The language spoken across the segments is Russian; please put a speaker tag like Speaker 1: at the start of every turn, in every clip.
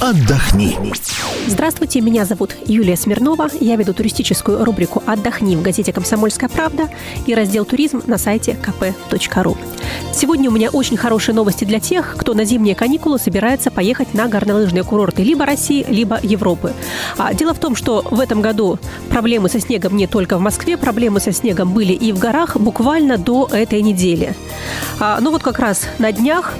Speaker 1: отдохни.
Speaker 2: Здравствуйте, меня зовут Юлия Смирнова. Я веду туристическую рубрику «Отдохни» в газете «Комсомольская правда» и раздел «Туризм» на сайте kp.ru. Сегодня у меня очень хорошие новости для тех, кто на зимние каникулы собирается поехать на горнолыжные курорты либо России, либо Европы. А дело в том, что в этом году проблемы со снегом не только в Москве, проблемы со снегом были и в горах буквально до этой недели. А, ну вот как раз на днях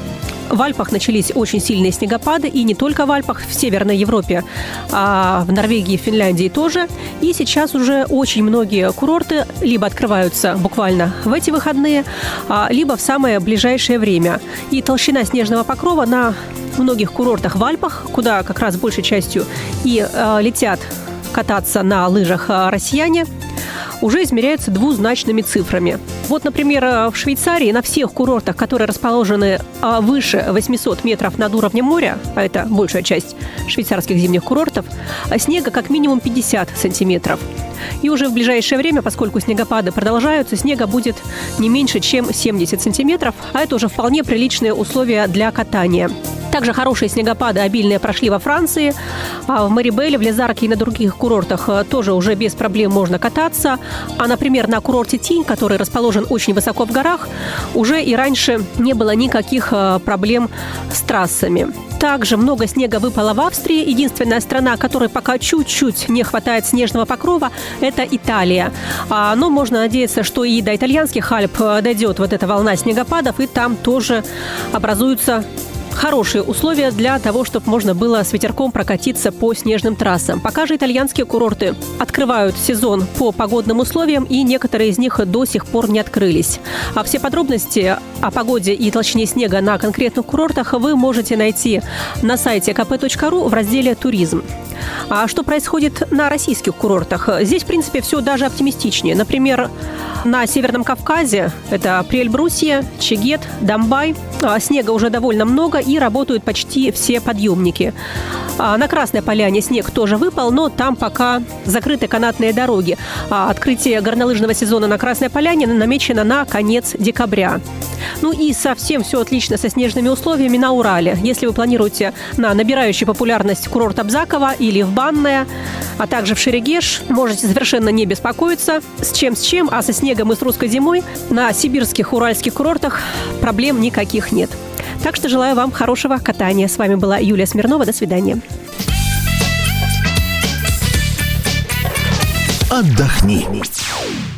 Speaker 2: в Альпах начались очень сильные снегопады, и не только в Альпах, в Северной Европе, а в Норвегии Финляндии тоже. И сейчас уже очень многие курорты либо открываются буквально в эти выходные, а, либо в самое ближайшее время. И толщина снежного покрова на многих курортах в Альпах, куда как раз большей частью и э, летят кататься на лыжах а, россияне – уже измеряются двузначными цифрами. Вот, например, э, в Швейцарии на всех курортах, которые расположены а, выше 800 метров над уровнем моря, а это большая часть швейцарских зимних курортов, а снега как минимум 50 сантиметров. И уже в ближайшее время, поскольку снегопады продолжаются, снега будет не меньше, чем 70 сантиметров, а это уже вполне приличные условия для катания. Также хорошие снегопады обильные прошли во Франции. А в Марибеле, в Лезарке и на других курортах э, тоже уже без проблем можно кататься. А, например, на курорте Тинь, который расположен очень высоко в горах, уже и раньше не было никаких э, проблем с трассами. Также много снега выпало в Австрии. Единственная страна, которой пока чуть-чуть не хватает снежного покрова, это Италия. А, но можно надеяться, что и до итальянских Альп э, дойдет вот эта волна снегопадов, и там тоже образуются хорошие условия для того, чтобы можно было с ветерком прокатиться по снежным трассам. Пока же итальянские курорты открывают сезон по погодным условиям, и некоторые из них до сих пор не открылись. А все подробности о погоде и толщине снега на конкретных курортах вы можете найти на сайте kp.ru в разделе «Туризм». А что происходит на российских курортах? Здесь, в принципе, все даже оптимистичнее. Например, на Северном Кавказе это Прельбрусье, Чегет, Домбай. А снега уже довольно много и работают почти все подъемники. А на Красной Поляне снег тоже выпал, но там пока закрыты канатные дороги. А открытие горнолыжного сезона на Красной Поляне намечено на конец декабря. Ну и совсем все отлично со снежными условиями на Урале. Если вы планируете на набирающий популярность курорт Абзакова или в Банное, а также в Шерегеш, можете совершенно не беспокоиться. С чем с чем, а со снегом и с русской зимой на сибирских уральских курортах проблем никаких нет. Так что желаю вам хорошего катания. С вами была Юлия Смирнова. До свидания.
Speaker 1: Отдохни.